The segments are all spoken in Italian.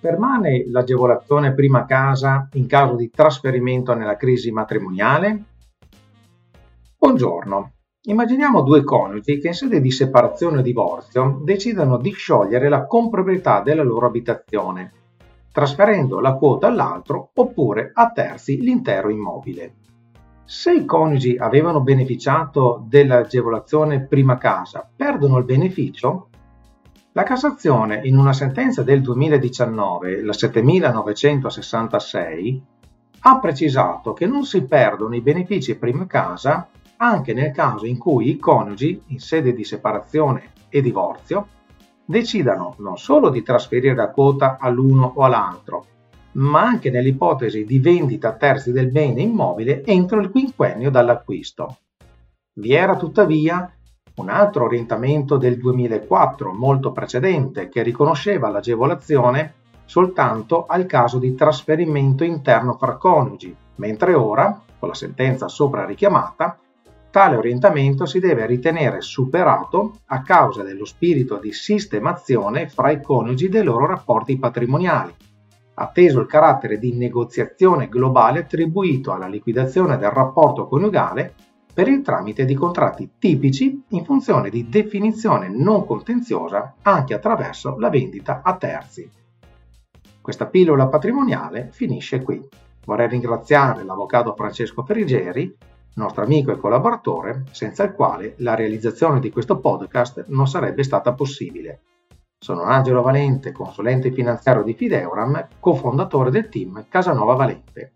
Permane l'agevolazione prima casa in caso di trasferimento nella crisi matrimoniale? Buongiorno. Immaginiamo due coniugi che in sede di separazione o divorzio decidano di sciogliere la comproprietà della loro abitazione, trasferendo la quota all'altro oppure a terzi l'intero immobile. Se i coniugi avevano beneficiato dell'agevolazione prima casa, perdono il beneficio? La Cassazione, in una sentenza del 2019, la 7966, ha precisato che non si perdono i benefici prima casa anche nel caso in cui i coniugi, in sede di separazione e divorzio, decidano non solo di trasferire la quota all'uno o all'altro, ma anche nell'ipotesi di vendita a terzi del bene immobile entro il quinquennio dall'acquisto. Vi era tuttavia un altro orientamento del 2004, molto precedente, che riconosceva l'agevolazione soltanto al caso di trasferimento interno fra coniugi, mentre ora, con la sentenza sopra richiamata, tale orientamento si deve ritenere superato a causa dello spirito di sistemazione fra i coniugi dei loro rapporti patrimoniali, atteso il carattere di negoziazione globale attribuito alla liquidazione del rapporto coniugale per il tramite di contratti tipici in funzione di definizione non contenziosa anche attraverso la vendita a terzi. Questa pillola patrimoniale finisce qui. Vorrei ringraziare l'avvocato Francesco Perigeri, nostro amico e collaboratore, senza il quale la realizzazione di questo podcast non sarebbe stata possibile. Sono Angelo Valente, consulente finanziario di Fideuram, cofondatore del team Casanova Valente.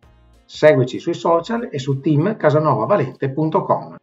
Seguici sui social e su teamcasanovavalente.com.